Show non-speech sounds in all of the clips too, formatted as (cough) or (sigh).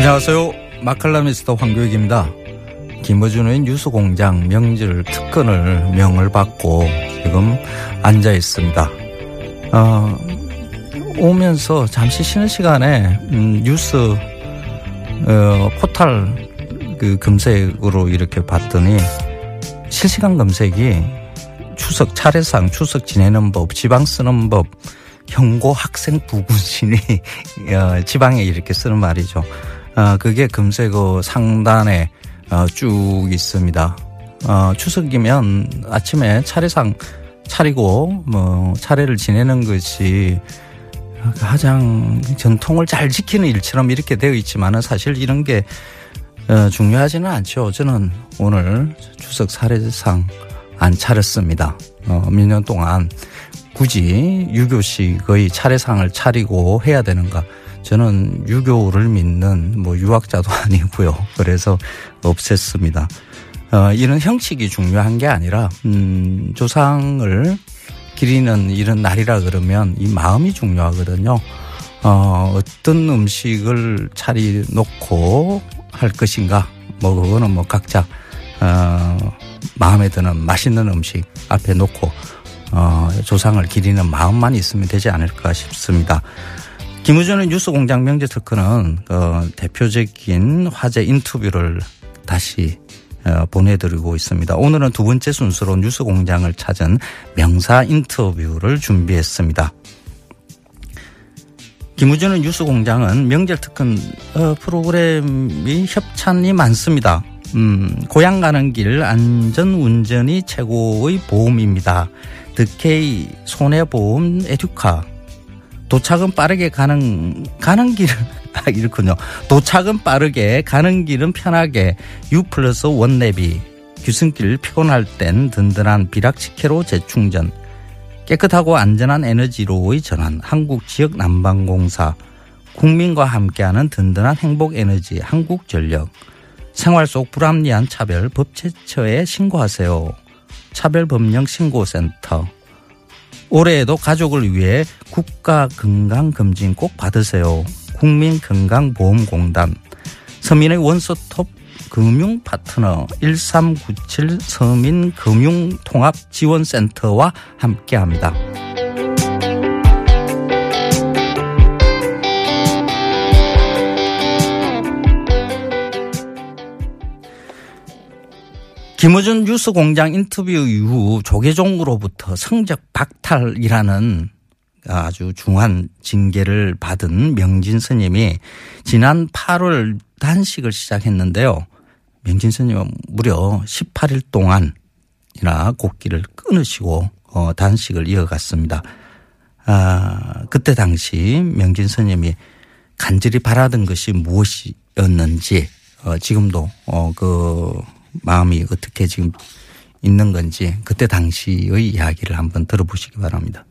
안녕하세요. 마칼라미스터 황교익입니다. 김어준의 뉴스공장 명절 특근을 명을 받고 지금 앉아 있습니다. 어, 오면서 잠시 쉬는 시간에 음, 뉴스 어, 포탈 그 검색으로 이렇게 봤더니 실시간 검색이 추석 차례상 추석 지내는 법, 지방 쓰는 법, 현고 학생 부군신이 (laughs) 어, 지방에 이렇게 쓰는 말이죠. 어, 그게 검색어 상단에 어, 쭉 있습니다. 어, 추석이면 아침에 차례상 차리고 뭐 차례를 지내는 것이 가장 전통을 잘 지키는 일처럼 이렇게 되어 있지만은 사실 이런 게 어, 중요하지는 않죠. 저는 오늘 추석 차례상 안 차렸습니다. 어, 몇년 동안 굳이 유교식의 차례상을 차리고 해야 되는가? 저는 유교를 믿는 뭐 유학자도 (laughs) 아니고요. 그래서 없앴습니다. 어, 이런 형식이 중요한 게 아니라 음, 조상을 기리는 이런 날이라 그러면 이 마음이 중요하거든요. 어, 어떤 음식을 차리 놓고 할 것인가? 뭐 그거는 뭐 각자 어, 마음에 드는 맛있는 음식 앞에 놓고 어, 조상을 기리는 마음만 있으면 되지 않을까 싶습니다. 김우준의 뉴스공장 명제 특허는 어, 대표적인 화제 인터뷰를 다시 어, 보내드리고 있습니다. 오늘은 두 번째 순서로 뉴스공장을 찾은 명사 인터뷰를 준비했습니다. 김우준의 뉴스공장은 명절 특근 어, 프로그램이 협찬이 많습니다. 음, 고향 가는 길 안전 운전이 최고의 보험입니다. 득케이 손해보험 에듀카. 도착은 빠르게 가는 가는 길은 (laughs) 아, 이렇군요. 도착은 빠르게 가는 길은 편하게 U 플러스 원내비. 규승길 피곤할 땐 든든한 비락치케로 재충전. 깨끗하고 안전한 에너지로의 전환. 한국 지역 난방공사. 국민과 함께하는 든든한 행복 에너지 한국전력. 생활 속 불합리한 차별 법제처에 신고하세요. 차별법령신고센터 올해에도 가족을 위해 국가건강검진 꼭 받으세요. 국민건강보험공단 서민의 원스톱 금융파트너 1397 서민금융통합지원센터와 함께합니다. 김어준 뉴스공장 인터뷰 이후 조계종으로부터 성적 박탈이라는 아주 중한 징계를 받은 명진 스님이 지난 8월 단식을 시작했는데요. 명진 스님은 무려 18일 동안이나 곡기를 끊으시고 어, 단식을 이어갔습니다. 아, 그때 당시 명진 스님이 간절히 바라던 것이 무엇이었는지 어, 지금도 어, 그 마음이 어떻게 지금 있는 건지 그때 당시의 이야기를 한번 들어보시기 바랍니다.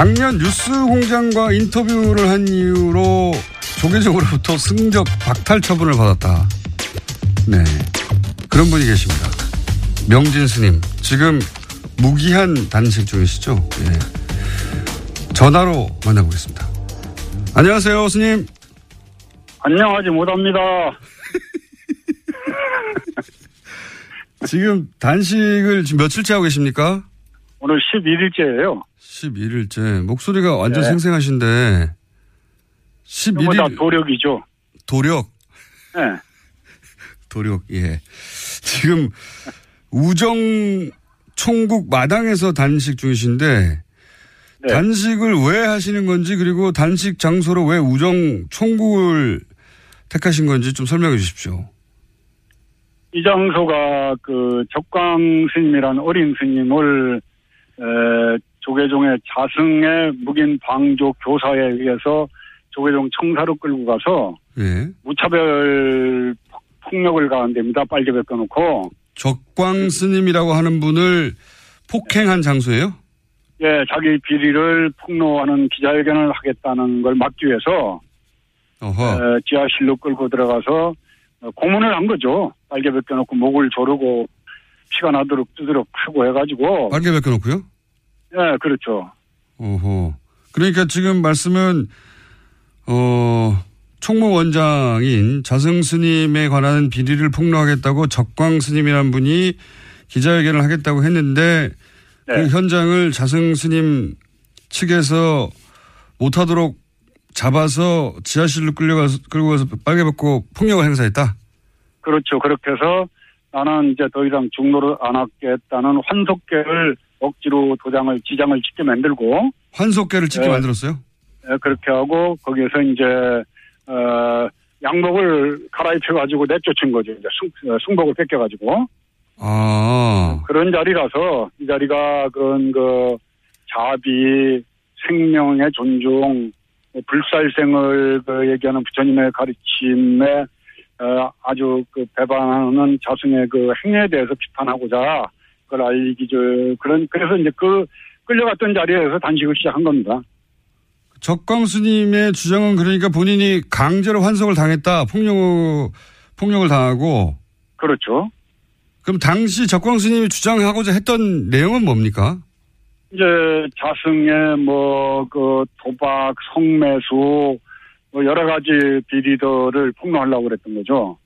작년 뉴스 공장과 인터뷰를 한 이유로 조계적으로부터 승적 박탈 처분을 받았다. 네. 그런 분이 계십니다. 명진 스님. 지금 무기한 단식 중이시죠? 예. 전화로 만나보겠습니다. 안녕하세요, 스님. 안녕하지 못합니다. (laughs) 지금 단식을 지금 며칠째 하고 계십니까? 오늘 11일째예요. 11일째. 목소리가 완전 네. 생생하신데 11일 다 도력이죠. 도력. 네. (laughs) 도력. 예. 지금 우정 총국 마당에서 단식 중이신데 네. 단식을 왜 하시는 건지 그리고 단식 장소로 왜 우정 총국을 택하신 건지 좀 설명해 주십시오. 이 장소가 그 적광 스님이라는 어린 스님을 에, 조계종의 자승의 묵인 방조 교사에 의해서 조계종 청사로 끌고 가서 예. 무차별 폭- 폭력을 가한 됩니다. 빨개 벗겨놓고 적광 스님이라고 하는 분을 폭행한 장소예요? 예 자기 비리를 폭로하는 기자회견을 하겠다는 걸 막기 위해서 어허. 에, 지하실로 끌고 들어가서 어, 고문을 한 거죠. 빨개 벗겨놓고 목을 조르고 피가 나도록 뜨도록 하고 해가지고 빨개 벗겨놓고요? 예 그렇죠. 오호. 그러니까 지금 말씀은, 어, 총무 원장인 자승 스님에 관한 비리를 폭로하겠다고 적광 스님이라는 분이 기자회견을 하겠다고 했는데 네. 그 현장을 자승 스님 측에서 못하도록 잡아서 지하실로 끌려가서, 끌고 가서 빨개 벗고 폭력을 행사했다? 그렇죠. 그렇게 해서 나는 이제 더 이상 중노를 안 하겠다는 환속계를 억지로 도장을 지장을 짓게 만들고 환속계를 찍게 네. 만들었어요? 예, 그렇게 하고 거기에서 이제 어 양복을 갈아입혀 가지고 내쫓은 거죠. 이제 승, 어, 승복을 뺏겨 가지고 아, 그런 자리라서 이 자리가 그런 그 자비, 생명의 존중, 뭐 불살생을 그 얘기하는 부처님의 가르침에 어, 아주 그 배반하는 자승의 그 행위에 대해서 비판하고자 그걸 알리기 저 그런 그래서 이제 그 끌려갔던 자리에서 단식을 시작한 겁니다. 적광 스님의 주장은 그러니까 본인이 강제로 환속을 당했다, 폭력, 폭력을 당하고, 그렇죠. 그럼 당시 적광 스님이 주장하고자 했던 내용은 뭡니까? 이제 자승의 뭐 그 도박, 성매수 뭐 여러 가지 비리들을 폭로하려고 그랬던 거죠.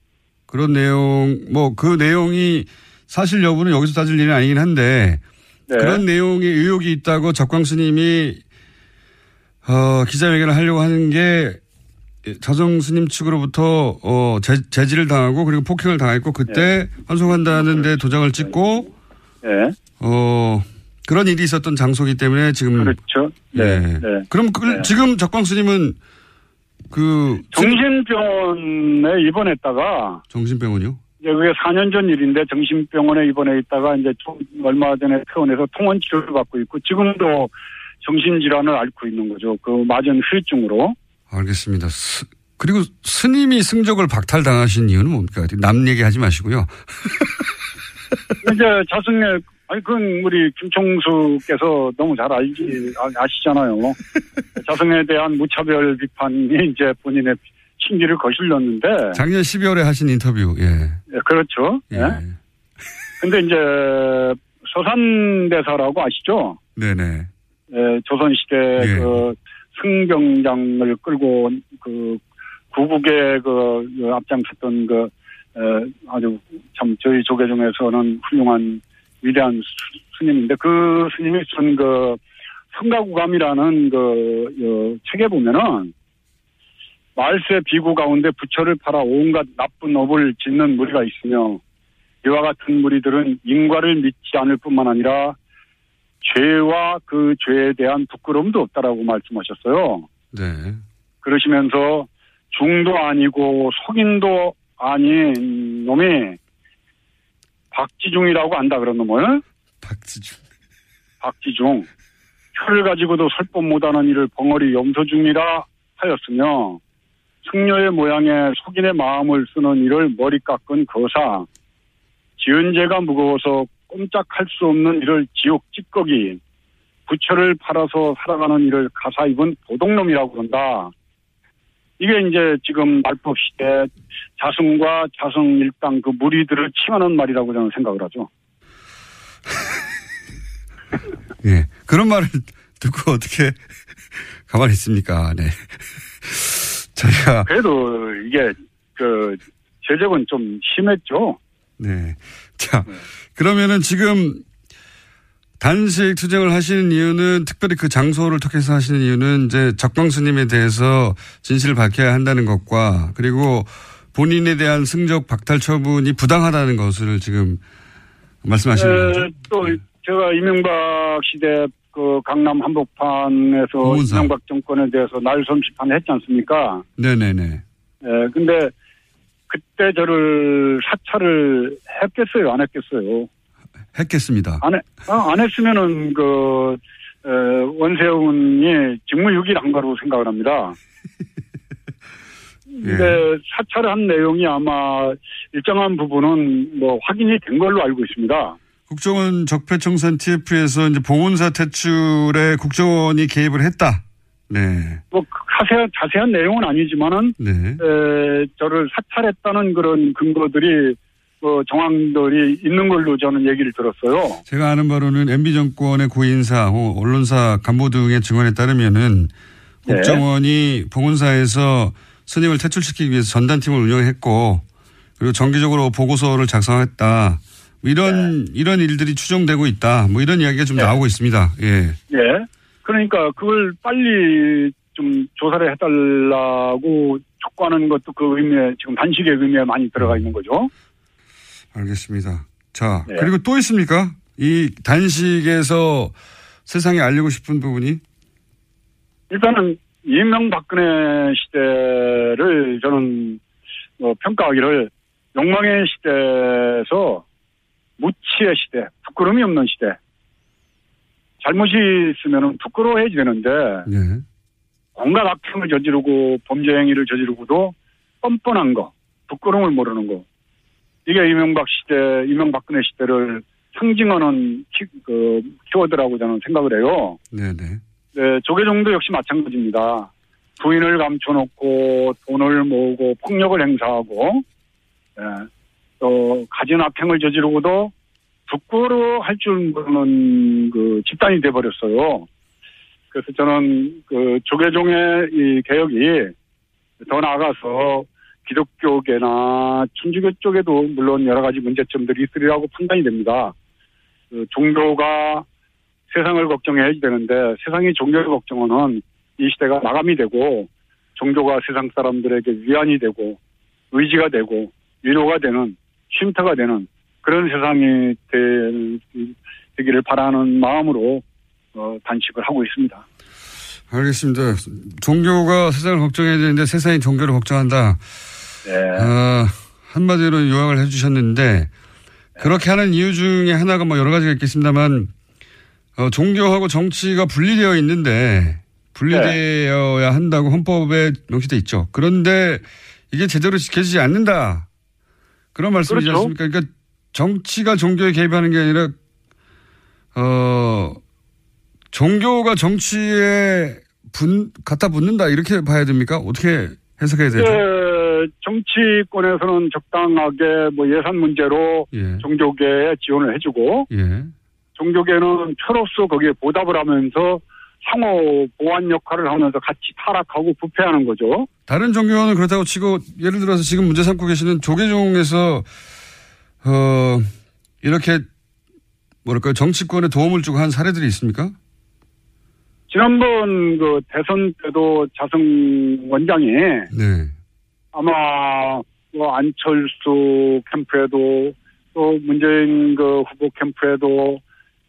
그런 내용, 뭐 그 내용이 사실 여부는 여기서 따질 일은 아니긴 한데, 네. 그런 내용에 의혹이 있다고 적광 스님이, 어, 기자회견을 하려고 하는 게, 자정 스님 측으로부터, 어, 제, 제지를 당하고, 그리고 폭행을 당했고, 그때 환송한다는데 도장을 찍고, 네. 어, 그런 일이 있었던 장소이기 때문에 지금. 그렇죠. 네. 네. 네. 그럼 그, 네. 지금 적광 스님은 그. 정신병원에 입원했다가 정신병원이요? 이제 그게 4년 전 일인데 정신병원에 입원해 있다가 이제 좀 얼마 전에 퇴원해서 통원 치료를 받고 있고 지금도 정신질환을 앓고 있는 거죠. 그 맞은 후유증으로. 알겠습니다. 스- 그리고 스님이 승적을 박탈당하신 이유는 뭡니까? 남 얘기하지 마시고요. (laughs) 이제 자승의 아니 그건 우리 김총수께서 너무 잘 알지 아- 아시잖아요. 자승에 대한 무차별 비판이 이제 본인의 심기를 거슬렸는데 작년 12월에 하신 인터뷰, 예. 예, 그렇죠. 예. 예. 근데 이제 서산대사라고 아시죠? 네네. 예, 조선시대 예. 그 승병장을 끌고 온 그 구국의 그, 그 앞장섰던 그 에, 아주 참 저희 조계 중에서는 훌륭한 위대한 수- 스님인데 그 스님이 쓴 그 성가구감이라는 그 어, 책에 보면은 말세 비구 가운데 부처를 팔아 온갖 나쁜 업을 짓는 무리가 있으며 이와 같은 무리들은 인과를 믿지 않을 뿐만 아니라 죄와 그 죄에 대한 부끄러움도 없다라고 말씀하셨어요. 네. 그러시면서 중도 아니고 속인도 아닌 놈이 박지중이라고 안다 그런 놈을 박지중. 박지중 혀를 가지고도 설법 못하는 이를 벙어리 염소중이라 하였으며 승려의 모양에 속인의 마음을 쓰는 이를 머리 깎은 거사 지은 죄가 무거워서 꼼짝할 수 없는 이를 지옥 찌꺼기 부처를 팔아서 살아가는 이를 가사 입은 도둑놈이라고 그런다. 이게 이제 지금 말법 시대 자승과 자승 일당 그 무리들을 칭하는 말이라고 저는 생각을 하죠. (laughs) 예. 그런 말을 듣고 어떻게 (laughs) 가만히 있습니까? 네. (laughs) 저희가. 그래도 이게 그 제적은 좀 심했죠. 네. 자, 그러면은 지금 단식 투쟁을 하시는 이유는 특별히 그 장소를 택해서 하시는 이유는 이제 적광스님에 대해서 진실을 밝혀야 한다는 것과 그리고 본인에 대한 승적 박탈 처분이 부당하다는 것을 지금 말씀하시는 에, 거죠. 또 제가 이명박 시대 그 강남 한복판에서 고문사. 이명박 정권에 대해서 날선 비판을 했지 않습니까? 네네네. 예, 근데 그때 저를 사찰을 했겠어요, 안 했겠어요? 했겠습니다. 안, 해, 아, 안 했으면은 그 에, 원세훈이 직무유기를 한 거라고 생각을 합니다. (laughs) 근데 사찰을 한 내용이 아마 일정한 부분은 뭐 확인이 된 걸로 알고 있습니다. 국정원 적폐청산 TF에서 이제 봉은사 퇴출에 국정원이 개입을 했다. 네. 뭐 자세한 자세한 내용은 아니지만은 네. 에, 저를 사찰했다는 그런 근거들이 어, 정황들이 있는 걸로 저는 얘기를 들었어요. 제가 아는 바로는 MB 정권의 고인사, 언론사 간부 등의 증언에 따르면은 네. 국정원이 봉은사에서 스님을 퇴출시키기 위해서 전단팀을 운영했고 그리고 정기적으로 보고서를 작성했다. 뭐 이런 이런 일들이 추정되고 있다. 뭐 이런 이야기가 좀 나오고 있습니다. 예. 예. 그러니까 그걸 빨리 좀 조사를 해달라고 촉구하는 것도 그 의미에 지금 단식의 의미에 많이 들어가 있는 거죠. 알겠습니다. 자, 네. 그리고 또 있습니까? 이 단식에서 세상에 알리고 싶은 부분이 일단은 이명박근혜 시대를 저는 어, 평가하기를 욕망의 시대에서 무치의 시대, 부끄러움이 없는 시대. 잘못이 있으면 부끄러워해야 되는데 네. 온갖 악행을 저지르고 범죄 행위를 저지르고도 뻔뻔한 거, 부끄러움을 모르는 거. 이게 이명박 시대, 이명박근혜 시대를 상징하는 키, 그, 키워드라고 저는 생각을 해요. 네네. 네, 조계종도 역시 마찬가지입니다. 부인을 감춰놓고 돈을 모으고 폭력을 행사하고, 예, 또 가진 악행을 저지르고도 부끄러워할 줄 모르는 그 집단이 돼버렸어요. 그래서 저는 그 조계종의 이 개혁이 더 나아가서 기독교계나 천주교 쪽에도 물론 여러 가지 문제점들이 있으리라고 판단이 됩니다. 그 종교가 세상을 걱정해야 되는데 세상이 종교를 걱정하는 이 시대가 마감이 되고 종교가 세상 사람들에게 위안이 되고 의지가 되고 위로가 되는 쉼터가 되는 그런 세상이 되, 되기를 바라는 마음으로 어, 단식을 하고 있습니다. 알겠습니다. 종교가 세상을 걱정해야 되는데 세상이 종교를 걱정한다. 네. 어, 한마디로 요약을 해주셨는데 그렇게 하는 이유 중에 하나가 뭐 여러 가지가 있겠습니다만 어, 종교하고 정치가 분리되어 있는데 분리되어야 한다고 헌법에 명시돼 있죠. 그런데 이게 제대로 지켜지지 않는다. 그런 말씀이지 그렇죠. 않습니까? 그러니까 정치가 종교에 개입하는 게 아니라 어 종교가 정치에 분 갖다 붙는다 이렇게 봐야 됩니까? 어떻게 해석해야 되죠? 예, 정치권에서는 적당하게 뭐 예산 문제로 예. 종교계에 지원을 해주고 예. 종교계는 표로서 거기에 보답을 하면서 상호 보완 역할을 하면서 같이 타락하고 부패하는 거죠. 다른 종교는 그렇다고 치고 예를 들어서 지금 문제 삼고 계시는 조계종에서 어 이렇게 뭐랄까요 정치권에 도움을 주고 한 사례들이 있습니까? 지난번 그 대선 때도 자승 원장이 네. 아마 뭐 안철수 캠프에도 또 문재인 그 후보 캠프에도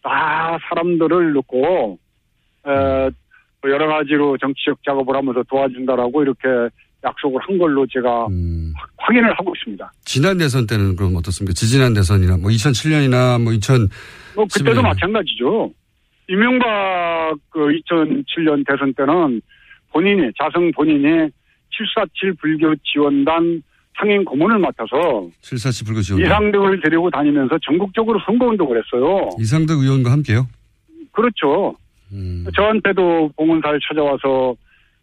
다 사람들을 넣고 에, 뭐 여러 가지로 정치적 작업을 하면서 도와준다라고 이렇게 약속을 한 걸로 제가 음. 확인을 하고 있습니다. 지난 대선 때는 그럼 어떻습니까? 지지난 대선이나 뭐 2007년이나 뭐 2000. 뭐 그때도 11년. 마찬가지죠. 이명박 그 2007년 대선 때는 본인이 자성 본인이 747 불교 지원단 상임 고문을 맡아서 747 불교 지원. 이상득을 데리고 다니면서 전국적으로 선거 운동을 했어요. 이상득 의원과 함께요? 그렇죠. 음. 저한테도 봉은사를 찾아와서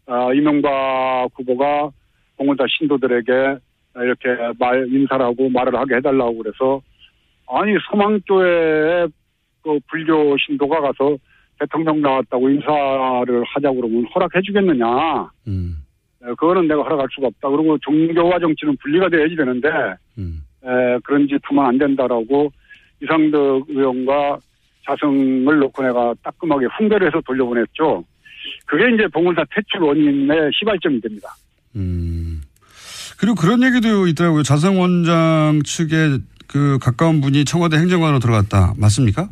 아, 이명박 후보가 봉은사 신도들에게 이렇게 말 인사를 하고 말을 하게 해달라고 그래서 아니 소망교회에 그 불교 신도가 가서 대통령 나왔다고 인사를 하자고 그러면 허락해 주겠느냐. 음. 에, 그거는 내가 허락할 수가 없다. 그리고 종교와 정치는 분리가 돼야지 되는데 음. 에, 그런 짓 하면 안 된다라고 이상득 의원과 자성을 놓고 내가 따끔하게 훈계를 해서 돌려보냈죠. 그게 이제 봉은사 퇴출 원인의 시발점이 됩니다. 음. 그리고 그런 얘기도 있더라고요. 자성 원장 측에 그 가까운 분이 청와대 행정관으로 들어갔다. 맞습니까?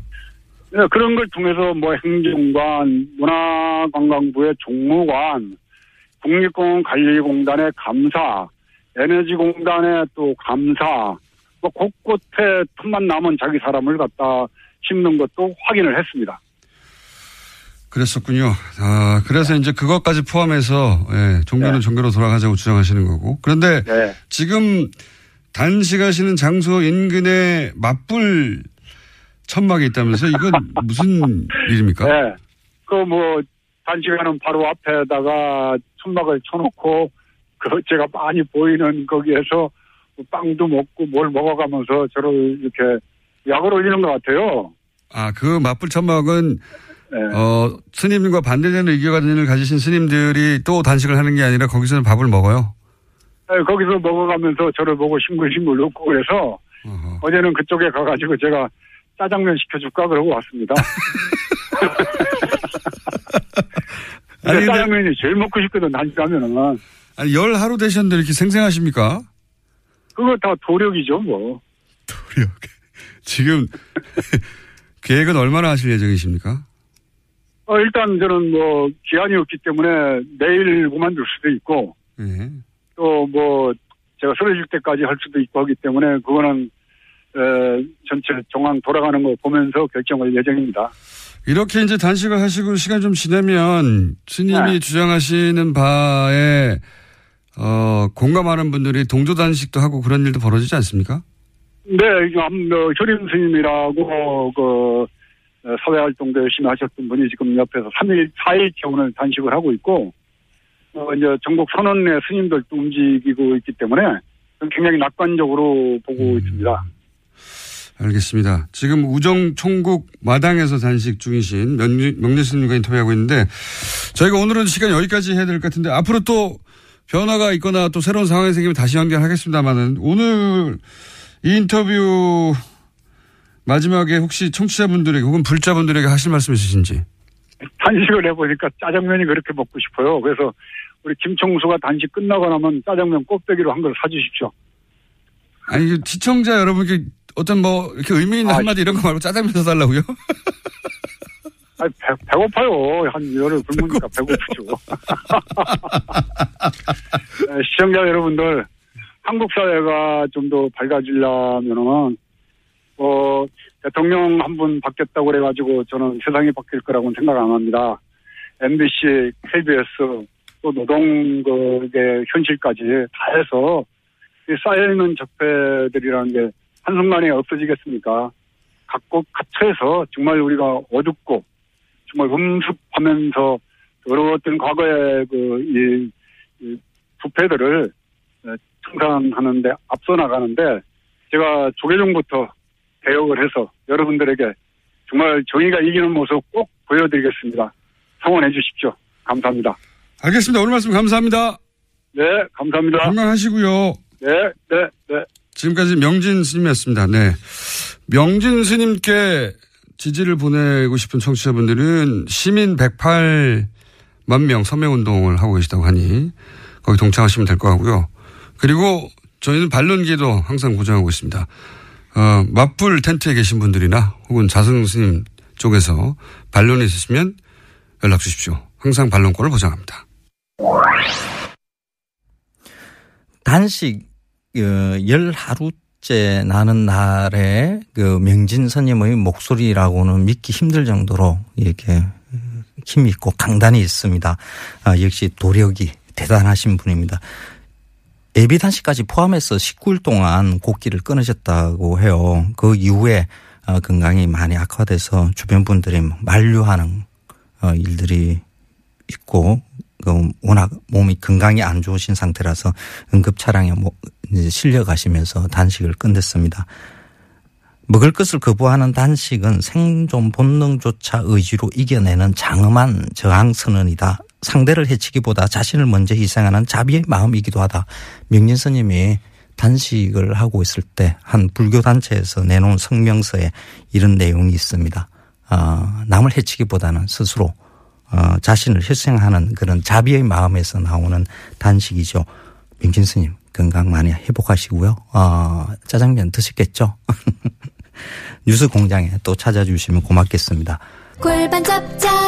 네, 그런 걸 통해서 뭐 행정관, 문화관광부의 종무관, 국립공원관리공단의 감사, 에너지공단의 또 감사, 뭐 곳곳에 틈만 남은 자기 사람을 갖다 심는 것도 확인을 했습니다. 그랬었군요. 아, 그래서 이제 그것까지 포함해서, 예, 종교는 종교로 돌아가자고 주장하시는 거고. 그런데 네. 지금 단식하시는 장소 인근에 맞불 천막이 있다면서 이건 (laughs) 무슨 일입니까? 네. 그 뭐 단시간은 바로 앞에다가 천막을 쳐놓고 그 제가 많이 보이는 거기에서 뭐 빵도 먹고 뭘 먹어가면서 저를 이렇게 약을 올리는 것 같아요. 아, 그 맞불 천막은 네. 어, 스님과 반대되는 의견을 가지신 스님들이 또 단식을 하는 게 아니라 거기서는 밥을 먹어요. 네, 거기서 먹어가면서 저를 보고 싱글싱글 웃고 그래서 어제는 그쪽에 가가지고 제가 짜장면 시켜줄까 그러고 왔습니다. (laughs) 아니, 짜장면이 제일 먹고 싶거든 단식하면은 아니, 열 하루 되셨는데 이렇게 생생하십니까? 그거 다 도력이죠 뭐. 지금 (laughs) 계획은 얼마나 하실 예정이십니까? 어, 일단 저는 뭐 기한이 없기 때문에 내일 그만둘 수도 있고 예. 또뭐 제가 쓰러질 때까지 할 수도 있고 하기 때문에 그거는 에, 전체 정황 돌아가는 거 보면서 결정할 예정입니다. 이렇게 이제 단식을 하시고 시간 좀 지나면 스님이 네. 주장하시는 바에 어, 공감하는 분들이 동조 단식도 하고 그런 일도 벌어지지 않습니까? 네, 뭐, 효림 스님이라고 그 어, 사회활동도 열심히 하셨던 분이 지금 옆에서 3일, 4일째 오늘 단식을 하고 있고 어, 이제 전국 선언의 스님들도 움직이고 있기 때문에 굉장히 낙관적으로 보고 있습니다. 알겠습니다. 지금 우정 총국 마당에서 단식 중이신 명리 스님과 인터뷰하고 있는데 저희가 오늘은 시간 여기까지 해야 될 것 같은데 앞으로 또 변화가 있거나 또 새로운 상황이 생기면 다시 연결하겠습니다만은 오늘 이 인터뷰 마지막에 혹시 청취자분들에게 혹은 불자분들에게 하실 말씀 있으신지 단식을 해보니까 짜장면이 그렇게 먹고 싶어요. 그래서 우리 김총수가 단식 끝나고 나면 짜장면 꼭대기로 한 걸 사주십시오. 아니 그 시청자 여러분께 어떤 뭐 이렇게 의미 있는 한마디 이런 거 말고 짜장면 사달라고요? (laughs) 아, 배, 배고파요. 한 열흘 굶으니까 배고프죠. (laughs) 네, 시청자 여러분들, 한국 사회가 좀 더 밝아지려면은, 어, 대통령 한 분 바뀌었다고 그래가지고 저는 세상이 바뀔 거라고는 생각 안 합니다. MBC, KBS, 또 노동국의 현실까지 다 해서 이 쌓여있는 적폐들이라는 게 한순간에 없어지겠습니까? 각국 각처에서 정말 우리가 어둡고 정말 음습하면서 어떤 과거의 그, 이, 이 부패들을 에, 청산하는데 앞서 나가는데 제가 조계종부터 개혁을 해서 여러분들에게 정말 정의가 이기는 모습 꼭 보여드리겠습니다. 성원해 주십시오. 감사합니다. 알겠습니다. 오늘 말씀 감사합니다. 네, 감사합니다. 건강하시고요. 네, 네, 네. 지금까지 명진 스님이었습니다. 네. 명진 스님께 지지를 보내고 싶은 청취자분들은 시민 108만 명 서명운동을 하고 계시다고 하니 거기 동참하시면 될 것 같고요. 그리고 저희는 반론기도 항상 보장하고 있습니다. 어, 맞불 텐트에 계신 분들이나 혹은 자승 스님 쪽에서 반론이 있으시면 연락 주십시오. 항상 반론권을 보장합니다. 단식 어, 열 하루째 나는 날에 그 명진 스님의 목소리라고는 믿기 힘들 정도로 이렇게 힘이 있고 강단이 있습니다. 아, 역시 도력이 대단하신 분입니다. 예비 단식까지 포함해서 19일 동안 곡기를 끊으셨다고 해요. 그 이후에 어, 건강이 많이 악화돼서 주변 분들이 만류하는 어, 일들이 있고 그 워낙 몸이 건강이 안 좋으신 상태라서 응급 차량에 뭐 실려 가시면서 단식을 끝냈습니다. 먹을 것을 거부하는 단식은 생존 본능조차 의지로 이겨내는 장엄한 저항 선언이다. 상대를 해치기보다 자신을 먼저 희생하는 자비의 마음이기도 하다. 명진 스님이 단식을 하고 있을 때 한 불교 단체에서 내놓은 성명서에 이런 내용이 있습니다. 어, 남을 해치기보다는 스스로 어, 자신을 희생하는 그런 자비의 마음에서 나오는 단식이죠. 명진 스님 건강 많이 회복하시고요. 어, 짜장면 드시겠죠? (laughs) 뉴스 공장에 또 찾아주시면 고맙겠습니다. 골반 잡자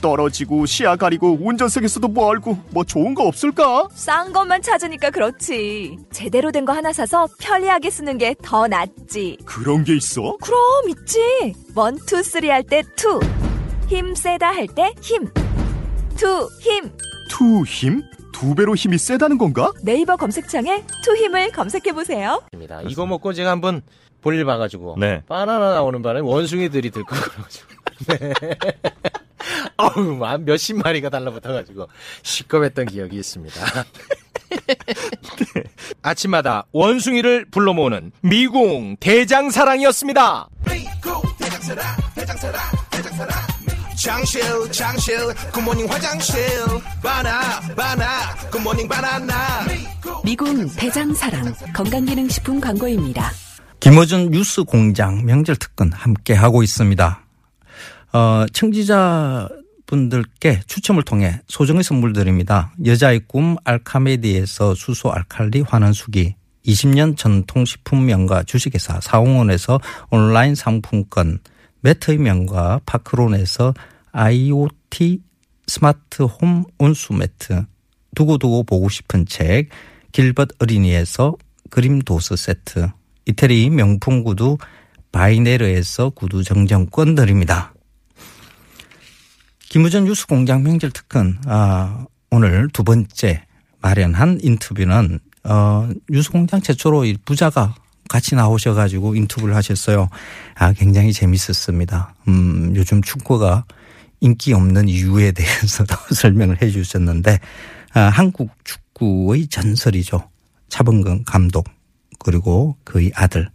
떨어지고 시야 가리고 운전석에서도 멀고 뭐 좋은 거 없을까? 싼 것만 찾으니까 그렇지. 제대로 된 거 하나 사서 편리하게 쓰는 게 더 낫지. 그런 게 있어? 그럼 있지. One, two, three 할 때 two. 힘 세다 할 때 힘. 투, 힘. 투 힘? 두 배로 힘이 세다는 건가? 네이버 검색창에 투 힘을 검색해 보세요. 이거 먹고 제가 한번 볼일 봐가지고 네. 바나나 나오는 바람에 원숭이들이 들고 그래가지고 (laughs) 네. (laughs) 어우 막 몇십 마리가 달라붙어가지고 시겁했던 기억이 있습니다. (laughs) 아침마다 원숭이를 불러 모으는 미궁 대장사랑이었습니다. 장실 장실 굿모닝 화장실 바나 바나 굿모닝 바나나 미궁 대장사랑 건강기능식품 광고입니다. 김어준 뉴스 공장 명절 특근 함께 하고 있습니다. 어, 청취자 분들께 추첨을 통해 소정의 선물 드립니다. 여자의 꿈 알카메디에서 수소 알칼리 환원수기 20년 전통식품 명가 주식회사 사홍원에서 온라인 상품권 매트의 명가 파크론에서 IoT 스마트 홈 온수 매트 두고두고 보고 싶은 책 길벗 어린이에서 그림 도서 세트 이태리 명품 구두 바이네르에서 구두 정정권 드립니다. 김우전 뉴스 공장 명절 특근 아, 오늘 두 번째 마련한 인터뷰는 어, 뉴스 공장 최초로 이 부자가 같이 나오셔가지고 인터뷰를 하셨어요. 아, 굉장히 재밌었습니다. 음, 요즘 축구가 인기 없는 이유에 대해서도 (laughs) 설명을 해 주셨는데, 아, 한국 축구의 전설이죠. 차범근 감독, 그리고 그의 아들,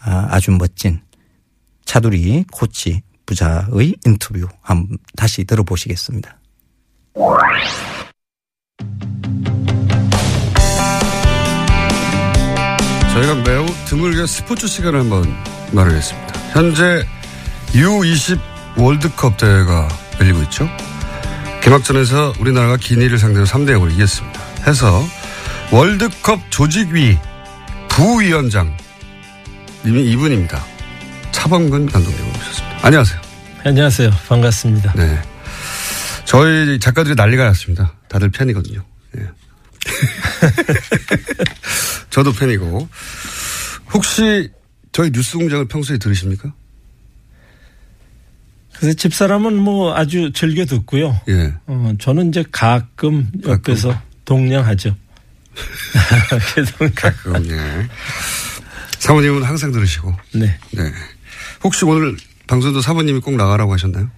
아, 아주 멋진 차두리 코치 부자의 인터뷰 한번 다시 들어보시겠습니다. 저희가 매우 드물게 스포츠 시간을 한번 마련했습니다. 현재 U20 월드컵 대회가 열리고 있죠. 개막전에서 우리나라가 기니를 상대로 3대 0으로 이겼습니다. 해서 월드컵 조직위 부위원장 이분입니다. 차범근 감독님. 안녕하세요. 안녕하세요. 반갑습니다. 네. 저희 작가들이 난리가 났습니다. 다들 팬이거든요. 예. (laughs) 저도 팬이고. 혹시 저희 뉴스 공장을 평소에 들으십니까? 그래서 집사람은 뭐 아주 즐겨 듣고요. 예. 어, 저는 이제 가끔 옆에서 동냥하죠. (laughs) 가끔, 예. 사모님은 항상 들으시고. 네. 네. 혹시 오늘 방송도 사모님이 꼭 나가라고 하셨나요?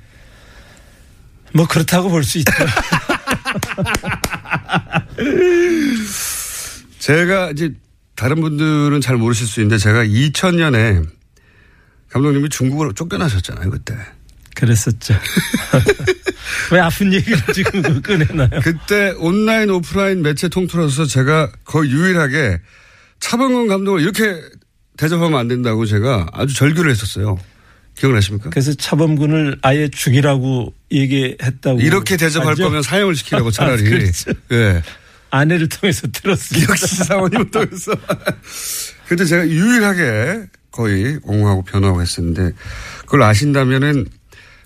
뭐 그렇다고 볼 수 있죠. (laughs) 제가 이제 다른 분들은 잘 모르실 수 있는데 제가 2000년에 감독님이 중국으로 쫓겨나셨잖아요, 그때. 그랬었죠. (laughs) 왜 아픈 얘기를 지금 꺼내나요? 그때 온라인 오프라인 매체 통틀어서 제가 거의 유일하게 차범근 감독을 이렇게 대접하면 안 된다고 제가 아주 절규를 했었어요. 기억나십니까? 그래서 차범근을 아예 죽이라고 얘기했다고. 이렇게 대접할 알죠? 거면 사형을 시키라고 (laughs) 차라리. 아, 그렇죠. 예. 아내를 통해서 들었습니다. 역시 사모님을 통해서. 근데 제가 유일하게 거의 옹호하고 변호하고 했었는데 그걸 아신다면은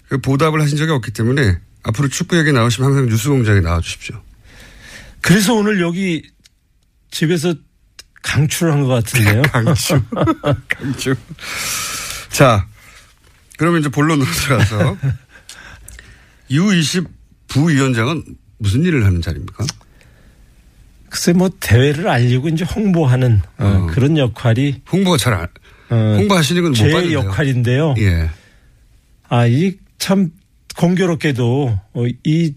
그 보답을 하신 적이 없기 때문에 앞으로 축구 얘기 나오시면 항상 뉴스 공장에 나와 주십시오. 그래서 오늘 여기 집에서 강추를 한 것 같은데요. (laughs) 강추. (laughs) 강추. 자, 그러면 이제 본론으로 (laughs) 들어가서 U20 부위원장은 무슨 일을 하는 자리입니까? 글쎄 뭐 대회를 알리고 이제 홍보하는 어, 그런 역할이 홍보가 잘 안, 어, 홍보하시는 건못제 봤는데요. 역할인데요. 예. 아, 이 참 공교롭게도 어, 이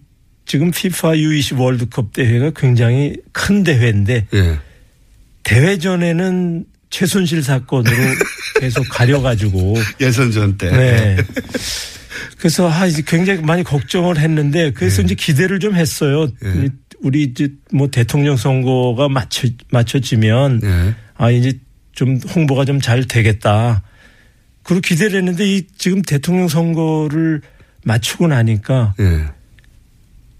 지금 피파 U20 월드컵 대회가 굉장히 큰 대회인데 예. 대회 전에는 최순실 사건으로 (laughs) 계속 가려가지고 예선전 때. 네. 그래서 아 이제 굉장히 많이 걱정을 했는데 그래서 이제 기대를 좀 했어요. 우리- 우리 이제 뭐 대통령 선거가 맞춰 맞춰지면 아 이제 좀 홍보가 좀 잘 되겠다. 그리고 기대를 했는데 이 지금 대통령 선거를 맞추고 나니까 예.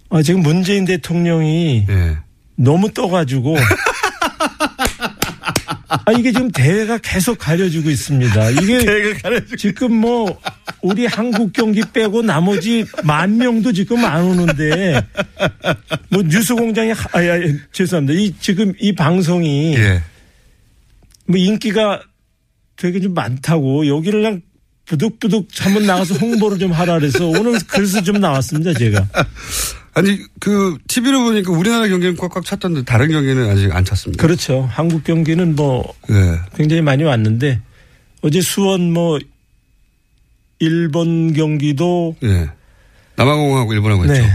아 지금 문재인 대통령이 너무 떠가지고 (laughs) 아 이게 지금 대회가 계속 가려지고 있습니다. 이게 (laughs) 지금 뭐 우리 한국 경기 빼고 나머지 만 명도 지금 안 오는데 뭐 뉴스 공장이 하- 아, 아, 죄송합니다. 이 지금 이 방송이 예. 뭐 인기가 되게 좀 많다고 여기를 그냥 부득부득 한번 나가서 홍보를 좀 하라 그래서 오늘 그래서 좀 나왔습니다 제가. 아니 그 TV로 보니까 우리나라 경기는 꽉꽉 찼던데 다른 경기는 아직 안 찼습니다. 그렇죠. 한국 경기는 뭐 예. 굉장히 많이 왔는데 어제 수원 뭐 일본 경기도 예. 남아공하고 일본하고 했죠. 네.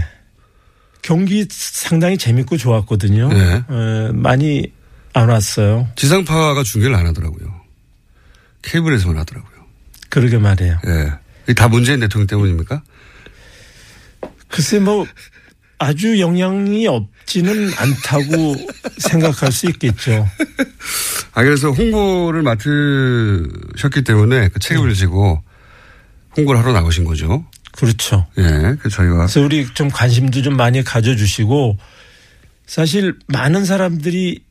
경기 상당히 재밌고 좋았거든요. 네. 에, 많이 안 왔어요. 지상파가 중계를 안 하더라고요. 케이블에서만 하더라고요. 그러게 말이에요. 예. 다 문재인 대통령 때문입니까? 글쎄 뭐 아주 영향이 없지는 않다고 (laughs) 생각할 수 있겠죠. 아, 그래서 홍보를 맡으셨기 때문에 그 책임을 지고 홍보를 하러 나오신 거죠. 그렇죠. 예. 그 저희가. 그래서 우리 좀 관심도 좀 많이 가져주시고 사실 많은 사람들이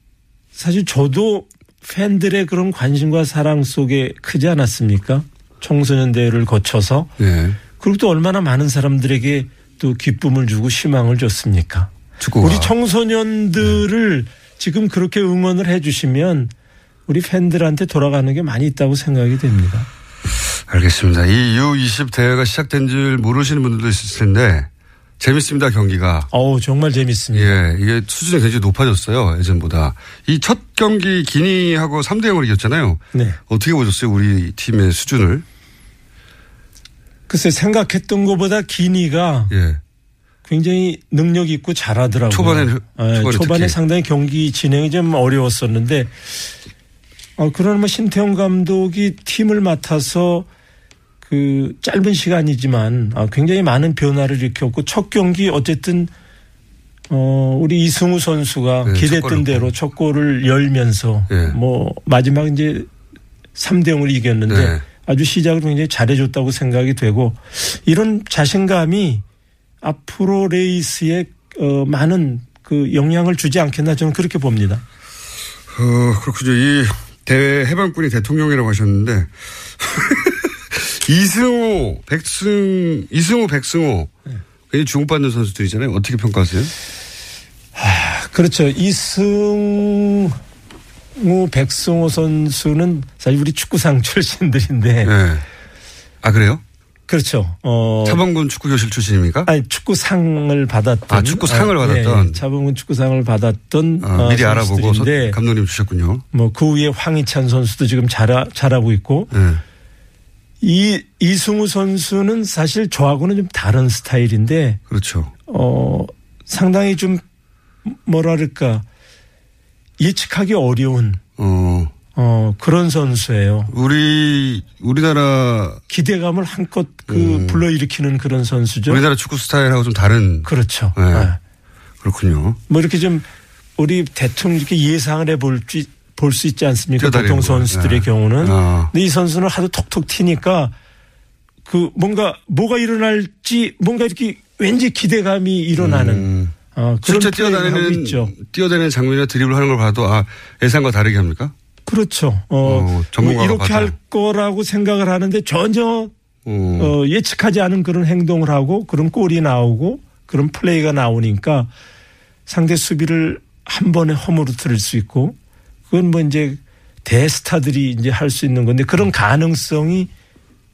사실 저도 팬들의 그런 관심과 사랑 속에 크지 않았습니까? 청소년 대회를 거쳐서 예. 그리고 또 얼마나 많은 사람들에게 또 기쁨을 주고 희망을 줬습니까? 축구가. 우리 청소년들을 지금 그렇게 응원을 해주시면 우리 팬들한테 돌아가는 게 많이 있다고 생각이 됩니다. 알겠습니다. 이 U20 대회가 시작된 줄 모르시는 분들도 있을 텐데 재밌습니다, 경기가. 어우, 정말 재밌습니다. 예, 이게 수준이 굉장히 높아졌어요, 예전보다. 이 첫 경기 기니하고 3대 0으로 이겼잖아요. 네. 어떻게 보셨어요, 우리 팀의 수준을? 글쎄 생각했던 것보다 기니가 예. 굉장히 능력 있고 잘하더라고요. 초반에는- 예, 초반에 초반에 특히. 상당히 경기 진행이 좀 어려웠었는데 어, 그러나 뭐 신태용 감독이 팀을 맡아서 그 짧은 시간이지만 아, 굉장히 많은 변화를 일으켰고 첫 경기 어쨌든 어, 우리 이승우 선수가 네, 첫 기대했던 대로 첫 골을 열면서 예. 뭐 마지막 이제 3대 0으로 이겼는데 네. 아주 시작을 굉장히 잘해줬다고 생각이 되고 이런 자신감이 앞으로 레이스에 어, 많은 그 영향을 주지 않겠나 저는 그렇게 봅니다. 어, 그렇군요. 이 대회 해방군이 대통령이라고 하셨는데 (laughs) 이승호, 백승, 이승호, 백승호 굉장히 주목받는 선수들이잖아요. 어떻게 평가하세요? 그렇죠. 이승 우, 백승호 선수는 사실 우리 축구상 (laughs) 출신들인데. 네. 아 그래요? 그렇죠. 어. 차범근 축구교실 출신입니까? 아니 축구상을 받았던. 아, 축구상을 받았던. 예, 차범근 축구상을 받았던. 어, 미리 알아보고 서- 감독님 주셨군요. 뭐 그 위에 황희찬 선수도 지금 잘하, 잘하고 있고. 네. 이 이승우 선수는 사실 저하고는 좀 다른 스타일인데. 그렇죠. 어 상당히 좀 뭐랄까 예측하기 어려운 어. 어, 그런 선수예요. 우리 우리나라 기대감을 한껏 그 불러일으키는 그런 선수죠. 우리나라 축구 스타일하고 좀 다른. 그렇죠. 네. 네. 그렇군요. 뭐 이렇게 좀 우리 대충 이렇게 예상을 해볼지 볼 수 있지 않습니까? 보통 거. 선수들의 네. 경우는. 아. 근데 이 선수는 하도 톡톡 튀니까 그 뭔가 뭐가 일어날지 뭔가 이렇게 왠지 기대감이 일어나는 어, 실제 하고 뛰어다니는. 뛰어다니는 장면이나 드리블 하는 걸 봐도 아 예상과 다르게 합니까? 그렇죠. 어, 어, 뭐 이렇게 봐도. 할 거라고 생각을 하는데 전혀 음. 어, 예측하지 않은 그런 행동을 하고 그런 골이 나오고 그런 플레이가 나오니까 상대 수비를 한 번에 허물어뜨릴 수 있고 그건 뭐 이제 대스타들이 이제 할 수 있는 건데 그런 가능성이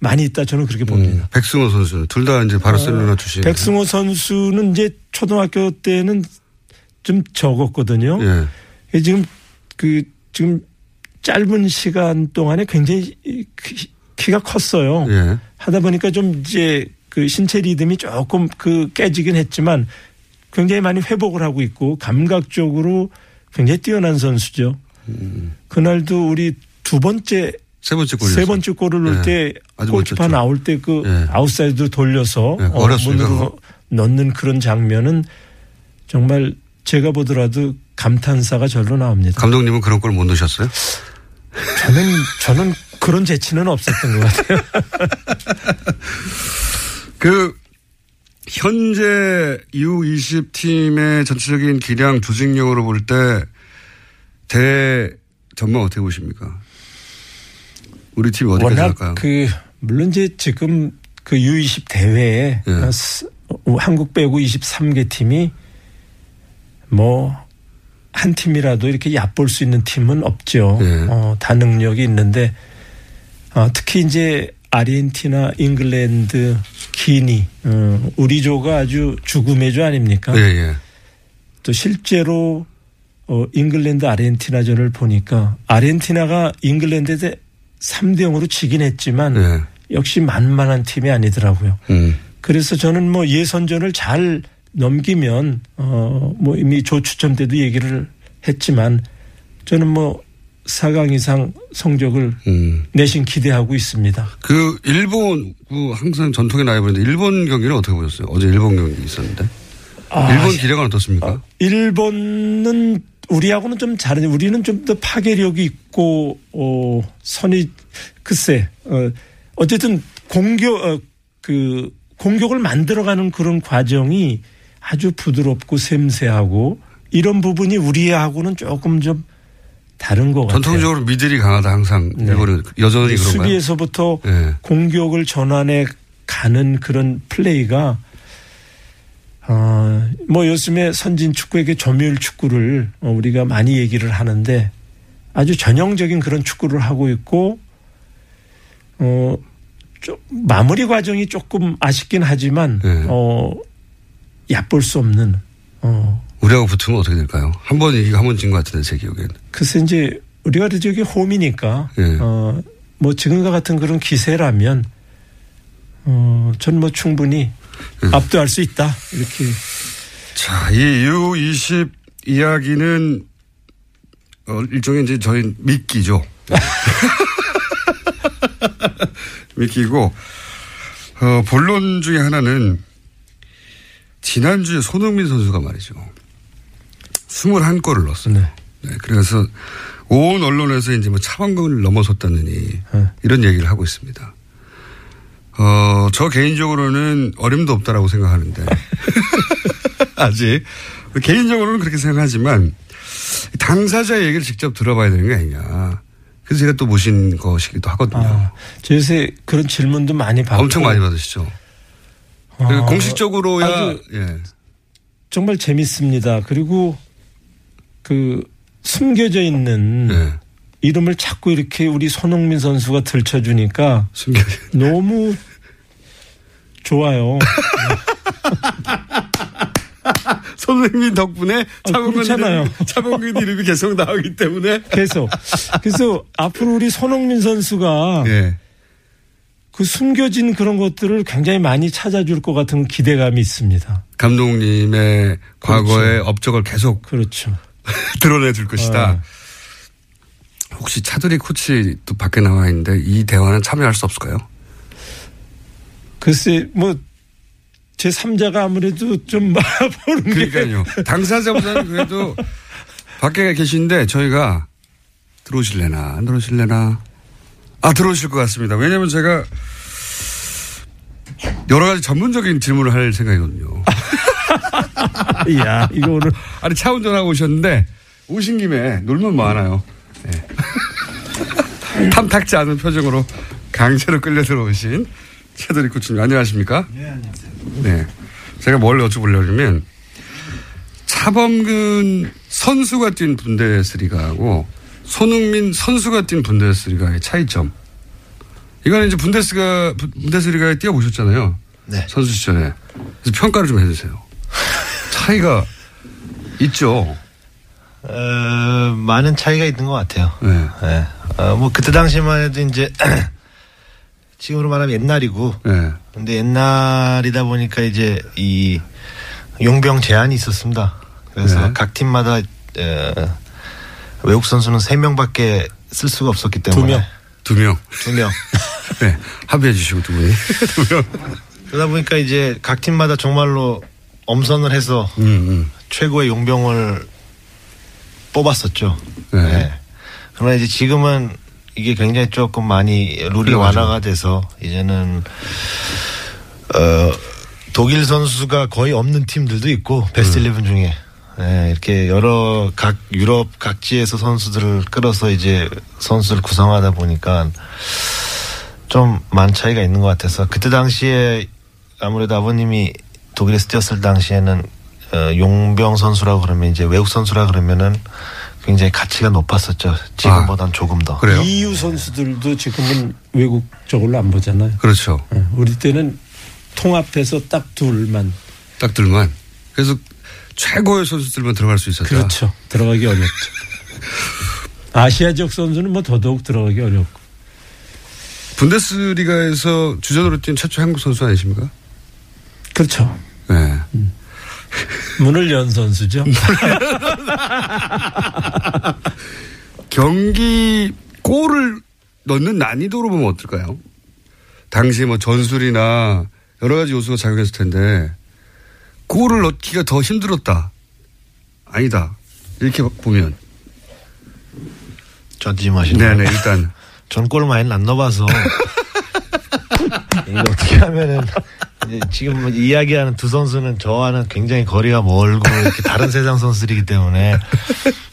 많이 있다 저는 그렇게 봅니다. 백승호 선수는 둘다 이제 바르셀로나 출신. 어, 백승호 선수는 이제 초등학교 때는 좀 적었거든요. 예. 지금 그 지금 짧은 시간 동안에 굉장히 키- 키가 컸어요. 예. 하다 보니까 좀 이제 그 신체 리듬이 조금 그 깨지긴 했지만 굉장히 많이 회복을 하고 있고 감각적으로 굉장히 뛰어난 선수죠. 그날도 우리 두 번째 세 번째 골. 세 번째 골을 넣을 예. 때 골키퍼. 나올 때그 예. 아웃사이드로 돌려서 예, 어, 어렵습니다, 넣는 그런 장면은 정말 제가 보더라도 감탄사가 절로 나옵니다. 감독님은 그런 골못 넣으셨어요? 저는 저는 그런 재치는 없었던 것 같아요. (laughs) 그 현재 U20 팀의 전체적인 기량 조직력으로 볼 때 대 전망 어떻게 보십니까? 우리 팀이 어디까지 워낙 갈까요? 그 물론 이제 지금 그 U20 대회에 예. 한국 빼고 23개 팀이 뭐 한 팀이라도 이렇게 얕볼 수 있는 팀은 없죠. 예. 어, 다 능력이 있는데 어, 특히 이제 아르헨티나, 잉글랜드, 기니, 어, 우리 조가 아주 죽음의 조 아닙니까? 예, 예. 또 실제로 어, 잉글랜드 아르헨티나전을 보니까 아르헨티나가 잉글랜드에 3대 0으로 지긴 했지만 예. 역시 만만한 팀이 아니더라고요. 음. 그래서 저는 뭐 예선전을 잘 넘기면 어뭐 이미 조 추첨 때도 얘기를 했지만 저는 뭐 4강 이상 성적을 음. 내신 기대하고 있습니다. 그 일본 그 항상 전통의 라이벌인데 일본 경기는 어떻게 보셨어요? 어제 일본 경기 있었는데. 아, 일본 기량은 어떻습니까? 일본은 우리하고는 좀 다른데 우리는 좀 더 파괴력이 있고 어 선이 글쎄 어 어쨌든 공격 어, 그 공격을 만들어가는 그런 과정이 아주 부드럽고 샘세하고 이런 부분이 우리하고는 조금 좀 다른 것 같아요. 전통적으로 미들이 강하다 항상 일본은 여전히 그런가요? 수비에서부터 예. 공격을 전환해 가는 그런 플레이가 어, 뭐 요즘에 선진 축구에게 점유율 축구를 어, 우리가 많이 얘기를 하는데 아주 전형적인 그런 축구를 하고 있고 어, 좀 마무리 과정이 조금 아쉽긴 하지만 어, 얕볼 수 없는 어, 우리하고 붙으면 어떻게 될까요? 한 번 이기고 한번 진 것 같은데 제 기억에는. 글쎄 이제 우리가 저기 홈이니까 예. 어, 뭐 지금과 같은 그런 기세라면 어, 전 뭐 충분히 예. 압도할 수 있다 이렇게 자, 이 U20 이야기는 어, 일종의 이제 저희 미끼죠. (laughs) 미끼고 어, 본론 중에 하나는 지난주에 손흥민 선수가 말이죠. 21골을 넣었어요. 네, 그래서 온 언론에서 이제 뭐 차범근을 넘어섰다느니 이런 얘기를 하고 있습니다. 어, 저 개인적으로는 어림도 없다라고 생각하는데. (laughs) 아직. 개인적으로는 그렇게 생각하지만 당사자의 얘기를 직접 들어봐야 되는 게 아니냐. 그래서 제가 또 모신 것이기도 하거든요. 아, 저 요새 그런 질문도 많이 받고 엄청 많이 받으시죠. 아, 공식적으로야 아주 예. 정말 재밌습니다. 그리고 그 숨겨져 있는 네. 이름을 자꾸 이렇게 우리 손흥민 선수가 들춰주니까 너무 좋아요. (laughs) 손흥민 덕분에 차범근 그렇잖아요. 이름이, (laughs) 차범근 이름이 계속 나오기 때문에 계속. 그래서 앞으로 우리 손흥민 선수가 예. 그 숨겨진 그런 것들을 굉장히 많이 찾아줄 것 같은 기대감이 있습니다. 감독님의 과거의 업적을 계속 그렇죠. (laughs) 드러내 줄 것이다. 어. 혹시 차두리 코치 또 밖에 나와 있는데 이 대화는 참여할 수 없을까요? 글쎄, 뭐, 제 3자가 아무래도 좀 (laughs) 보는 게. 그러니까요. 당사자보다는 그래도 밖에 계신데 저희가 들어오실래나 안 들어오실래나 아 들어오실 것 같습니다. 왜냐하면 제가 여러 가지 전문적인 질문을 할 생각이거든요. (laughs) 야 이거 오늘 아니 차 운전하고 오셨는데 오신 김에 놀면 뭐하나요? 네. (laughs) 탐탁지 않은 표정으로 강제로 끌려 들어오신 최도리 코치님 안녕하십니까? 네, 안녕하세요. 네. 제가 뭘 여쭤보려면 차범근 선수가 뛴 분데스리가하고 손흥민 선수가 뛴 분데스리가의 차이점. 이거는 이제 분데스가 분데스리가에 뛰어보셨잖아요. 네. 선수 시절에. 그래서 평가를 좀 해주세요. 차이가 있죠. 어, 많은 차이가 있는 것 같아요. 네. 어, 뭐 그때 당시만 해도 이제 (clears throat) (clears throat) 지금으로 말하면 옛날이고. 네. 근데 옛날이다 보니까 이제 이 용병 제한이 있었습니다. 그래서 네. 각 팀마다 어, 외국 선수는 세 명밖에 쓸 수가 없었기 때문에 두 명. 두 명. 두 명. (laughs) 네. 합의해 주시고 두 분이. (laughs) 두 명. 그러다 보니까 이제 각 팀마다 정말로 엄선을 해서 음, 최고의 용병을 뽑았었죠. 네. 네. 그러나 이제 지금은 이게 굉장히 조금 많이 룰이 그래가지고. 완화가 돼서 이제는 어 독일 선수가 거의 없는 팀들도 있고 베스트 음. 11 중에 네, 이렇게 여러 각 유럽 각지에서 선수들을 끌어서 이제 선수를 구성하다 보니까 좀 많은 차이가 있는 것 같아서 그때 당시에 아무래도 아버님이 독일에서 뛰었을 당시에는 어, 용병 선수라고 그러면 이제 외국 선수라 그러면은 굉장히 가치가 높았었죠. 지금보단 조금 더. EU 선수들도 지금은 외국 저걸로 안 보잖아요. 그렇죠. 네, 우리 때는 통합해서 딱 둘만. 딱 둘만. 그래서 최고의 선수들만 들어갈 수 있었다. 그렇죠. 들어가기 어렵죠. (laughs) 아시아 지역 선수는 뭐 더더욱 들어가기 어렵고. 분데스리가에서 주전으로 뛴 최초 한국 선수 아니십니까? 그렇죠. 네. 문을 연 선수죠. (laughs) 경기 골을 넣는 난이도로 보면 어떨까요? 당시에 뭐 전술이나 여러 가지 요소가 작용했을 텐데 골을 넣기가 더 힘들었다. 아니다. 이렇게 보면. 하시는 네네? 일단. 전 골을 많이 안 넣어봐서 (laughs) 이거 어떻게 하면은 지금 뭐 이야기하는 두 선수는 저와는 굉장히 거리가 멀고 이렇게 다른 세상 선수들이기 때문에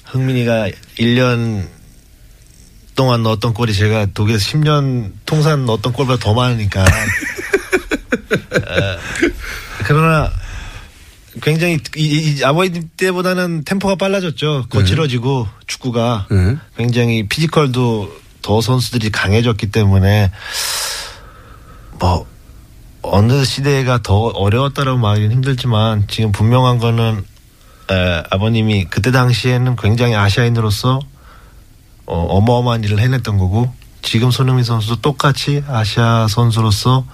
흥민이가 1년 동안 넣었던 골이 제가 독일에서 10년 통산 넣었던 골보다 더 많으니까 어, 그러나 굉장히 이, 이 아버님 때보다는 템포가 빨라졌죠. 거칠어지고 축구가 네. 굉장히 피지컬도 더 선수들이 강해졌기 때문에 뭐 어느 시대가 더 어려웠다라고 말하기는 힘들지만 지금 분명한 거는 에, 아버님이 그때 당시에는 굉장히 아시아인으로서 어, 어마어마한 일을 해냈던 거고 지금 손흥민 선수도 똑같이 아시아 선수로서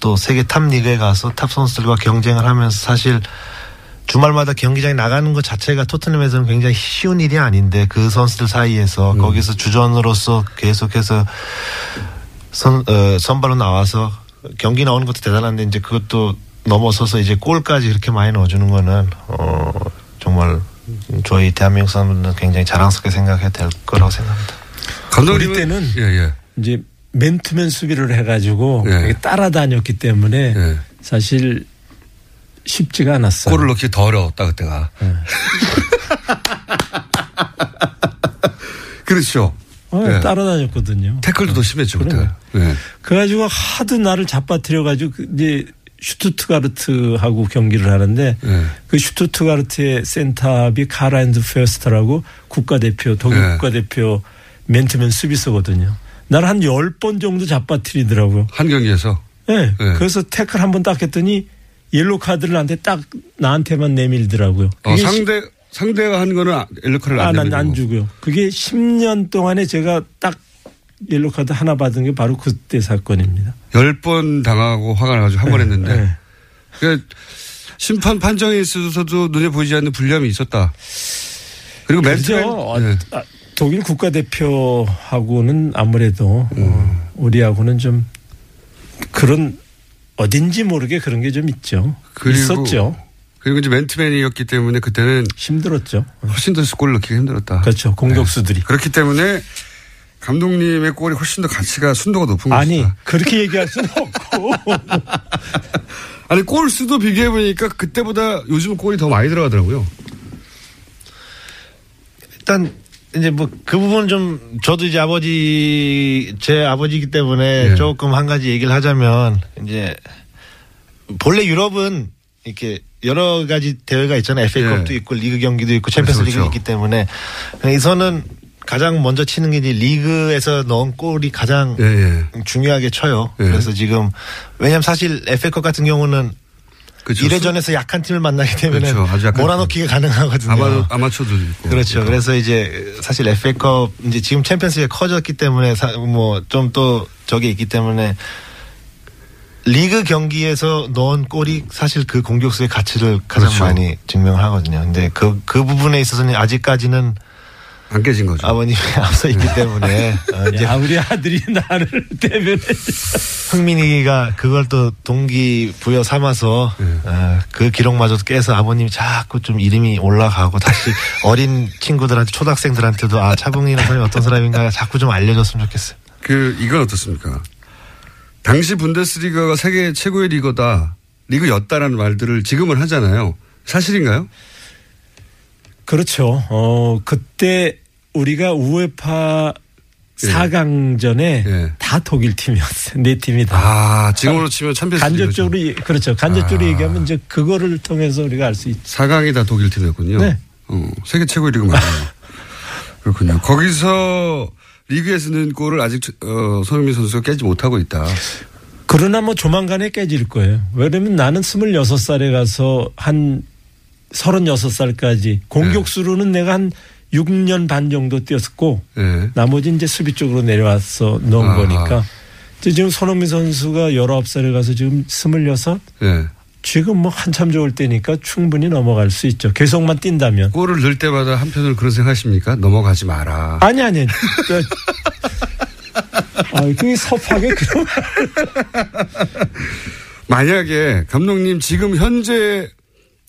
또 세계 탑 리그에 가서 탑 선수들과 경쟁을 하면서 사실 주말마다 경기장에 나가는 것 자체가 토트넘에서는 굉장히 쉬운 일이 아닌데 그 선수들 사이에서 거기서 주전으로서 계속해서 선, 어, 선발로 나와서 경기 나오는 것도 대단한데 이제 그것도 넘어서서 이제 골까지 이렇게 많이 넣어주는 거는 어, 정말 저희 대한민국 사람들은 굉장히 자랑스럽게 생각해야 될 거라고 생각합니다. 우리 때는 예, 이제 맨투맨 수비를 해가지고 예. 따라다녔기 때문에 사실 쉽지가 않았어요. 골을 넣기 더 어려웠다 그때가. (laughs) 그렇죠. 어, 예. 따라다녔거든요. 태클도 더 심했죠 그때가. 예. 그래가지고 하도 나를 잡아뜨려가지고 그 이제 슈투트가르트하고 경기를 하는데 예. 그 슈투트가르트의 센터하프 카를하인츠 푀르스터라고 국가대표 독일 예. 국가대표 맨투맨 수비수거든요. 나를 한열번 정도 잡아뜨리더라고요. 한 경기에서. 네. 예. 그래서 태클 한 번 딱 했더니 옐로 카드를 나한테 딱 나한테만 내밀더라고요. 어, 상대 상대가 한 거는 엘르카를 안 아, 난. 안 주고요. 그게 10년 동안에 제가 딱 옐로 카드 하나 받은 게 바로 그때 사건입니다. 열번 당하고 화가 나가지고 한번 네, 했는데. 네. 그 심판 판정에 있어서도 눈에 보이지 않는 불리함이 있었다. 그리고 맨투맨 그죠. 네. 아, 독일 국가대표하고는 아무래도 어, 우리하고는 좀 그런 어딘지 모르게 그런 게 좀 있죠. 그리고 있었죠. 그리고 이제 맨투맨이었기 때문에 그때는 힘들었죠. 훨씬 더 골을 넣기가 힘들었다. 그렇죠. 공격수들이. 네. 그렇기 때문에 감독님의 골이 훨씬 더 가치가 순도가 높은 아니 것이다. 그렇게 얘기할 수는 없고. (laughs) 아니 골 수도 비교해 보니까 그때보다 요즘 골이 더 많이 들어가더라고요. 일단 이제 뭐 그 부분 좀 저도 이제 아버지 제 아버지이기 때문에 예. 조금 한 가지 얘기를 하자면 이제 본래 유럽은 이렇게 여러 가지 대회가 있잖아요. FA컵도 예. 있고 리그 경기도 있고 챔피언스 그렇죠, 리그 그렇죠. 있기 때문에 여기서는 가장 먼저 치는 게 이제 리그에서 넣은 골이 가장 예, 예. 중요하게 쳐요. 예. 그래서 지금 왜냐하면 사실 FA컵 같은 경우는 그렇죠. 1회전에서 약한 팀을 만나기 때문에 그렇죠. 몰아넣기가 가능하거든요. 아마 아마추어도 있고. 그렇죠. 그래서 이제 사실 FA컵 이제 지금 챔피언스가 커졌기 때문에 뭐 좀 또 저게 있기 때문에 리그 경기에서 넣은 골이 사실 그 공격수의 가치를 가장 그렇죠. 많이 증명하거든요. 근데 그, 그 부분에 있어서는 아직까지는 안 깨진 거죠. 아버님이 (laughs) 앞서 있기 때문에 어, (laughs) 이제 야, 우리 아들이 나를 (laughs) 대변해. 흥민이가 그걸 또 동기 부여 삼아서 네. 어, 그 기록마저도 깨서 아버님이 자꾸 좀 이름이 올라가고 다시 어린 친구들한테 초등학생들한테도 아 차붕이라는 사람이 어떤 사람인가 자꾸 좀 알려줬으면 좋겠어요. 그 이건 어떻습니까? 당시 분데스리가가 세계 최고의 리그다, 리그였다라는 말들을 지금은 하잖아요. 사실인가요? 그렇죠. 어 그때 우리가 UEFA 예. 4강전에 다 독일 팀이었어요. 네 팀이 다. 아, 지금으로 치면 챔피언스 간접적으로 예- 그렇죠. 간접적으로 아. 얘기하면 이제 그거를 통해서 우리가 알 수 있죠. 4강이 다 독일 팀이었군요. 네. 어, 세계 최고의 리그 맞네요. 그렇군요. 거기서 리그에서 넣은 골을 아직 어, 손흥민 선수가 깨지 못하고 있다. 그러나 뭐 조만간에 깨질 거예요. 왜냐면 나는 26살에 가서 한 36살까지 공격수로는 내가 한 6년 반 정도 뛰었고 네. 나머지 이제 수비 쪽으로 내려와서 넣은 아. 거니까 지금 손흥민 선수가 19살에 가서 지금 26 네. 지금 뭐 한참 좋을 때니까 충분히 넘어갈 수 있죠. 계속만 뛴다면. 골을 넣을 때마다 한편으로 그런 생각하십니까? 넘어가지 마라. 아니 아니. 저- (laughs) 아, 그게 섭하게 그런 만약에 감독님 지금 현재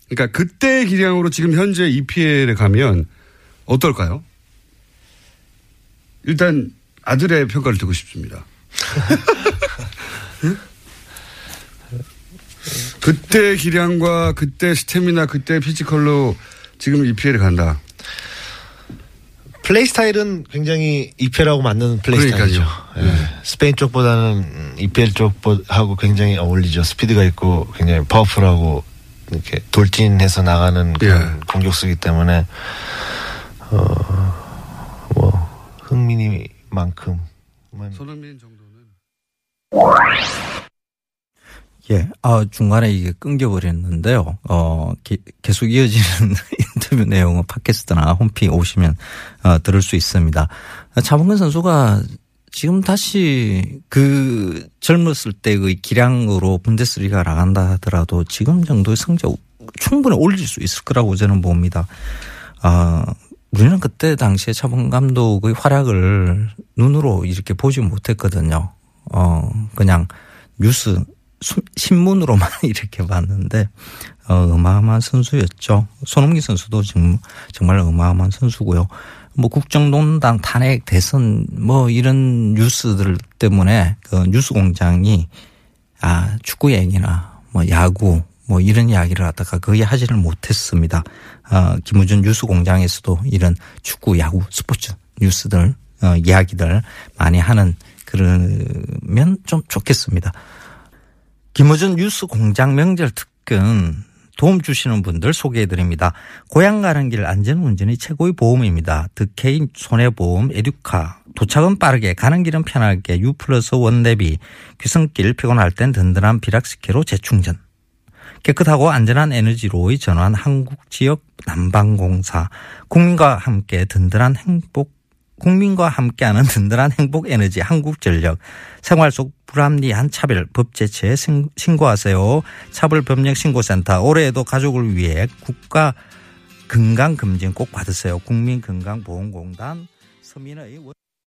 그러니까 그때 기량으로 지금 현재 EPL에 가면 어떨까요? 일단 아들의 평가를 듣고 싶습니다. (laughs) 응? 그때 기량과 그때 스태미나 그때 피지컬로 지금 EPL에 간다. 플레이 스타일은 굉장히 EPL하고 맞는 플레이 스타일이죠. 그러니까요. 예. 스페인 쪽보다는 EPL 쪽하고 굉장히 어울리죠. 스피드가 있고 굉장히 파워풀하고 이렇게 돌진해서 나가는 그런 공격수이기 때문에 어 뭐 흥민이만큼 손흥민 정도는 예, 아, 중간에 이게 끊겨버렸는데요. 어, 기- 계속 이어지는 (laughs) 인터뷰 내용은 팟캐스트나 홈페이지 오시면, 어, 들을 수 있습니다. 차범근 선수가 지금 다시 그 젊었을 때의 기량으로 분데스리가 나간다 하더라도 지금 정도의 성적 충분히 올릴 수 있을 거라고 저는 봅니다. 아, 우리는 그때 당시에 차범근 감독의 활약을 눈으로 이렇게 보지 못했거든요. 어, 그냥 뉴스, 수- 신문으로만 (laughs) 이렇게 봤는데, 어, 어마어마한 선수였죠. 손흥민 선수도 지금 정말 어마어마한 선수고요. 뭐 국정농단 탄핵 대선 뭐 이런 뉴스들 때문에 그 뉴스 공장이 아 축구 얘기나 뭐 야구 뭐 이런 이야기를 하다가 거의 하지를 못했습니다. 어, 김우준 뉴스 공장에서도 이런 축구, 야구, 스포츠 뉴스들 어, 이야기들 많이 하는 그러면 좀 좋겠습니다. 김우준 뉴스 공장 명절 특근 도움 주시는 분들 소개해 드립니다. 고향 가는 길 안전 운전이 최고의 보험입니다. 득케인 손해보험 에듀카 도착은 빠르게 가는 길은 편하게 U 플러스 원대비 귀성길 피곤할 땐 든든한 비락스키로 재충전 깨끗하고 안전한 에너지로의 전환 한국지역 난방공사 국민과 함께 든든한 행복 국민과 함께하는 든든한 행복 에너지 한국전력 생활 속 불합리한 차별 법제체에 신- 신고하세요. 차별법령신고센터 올해에도 가족을 위해 국가 건강검진 꼭 받으세요. 국민건강보험공단 서민의 원-